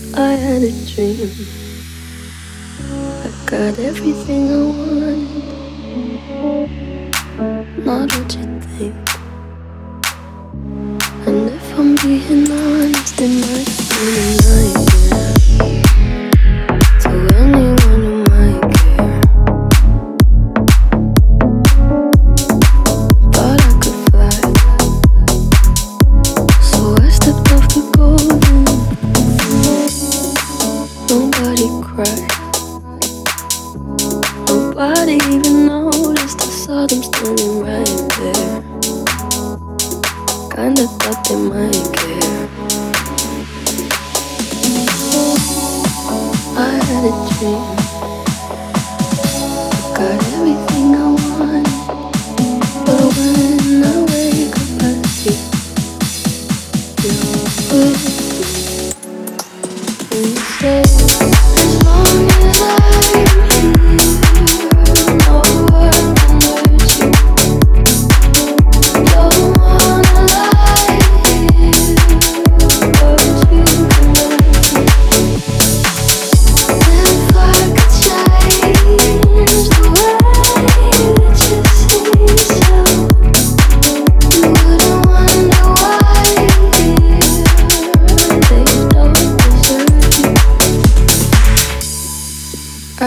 I had a dream. I got everything I wanted. Even noticed. I saw them standing right there. Kinda thought they might care. I had a dream. Got everything I wanted. But when I wake up, I see you're with me. And you say,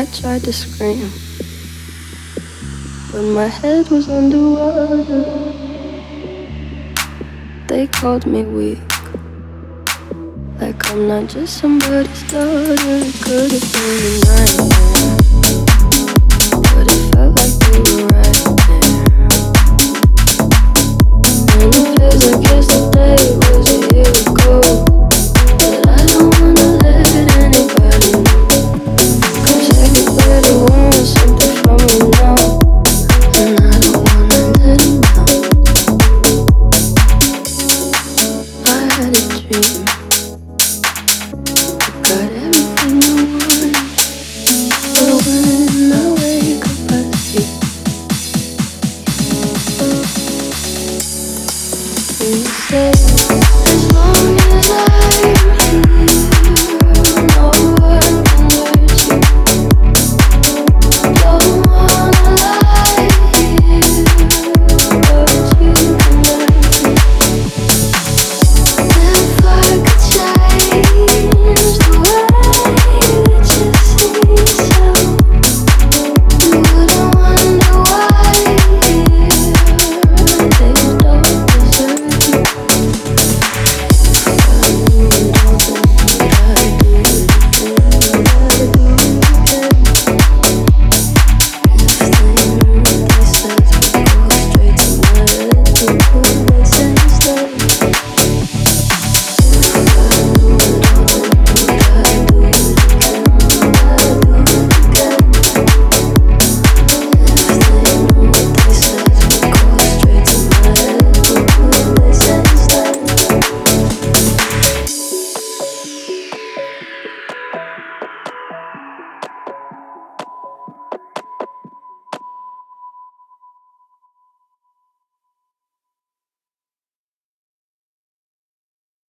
I tried to scream, but my head was underwater. They called me weak. Like I'm not just somebody's daughter. Could have been a nightmare. Them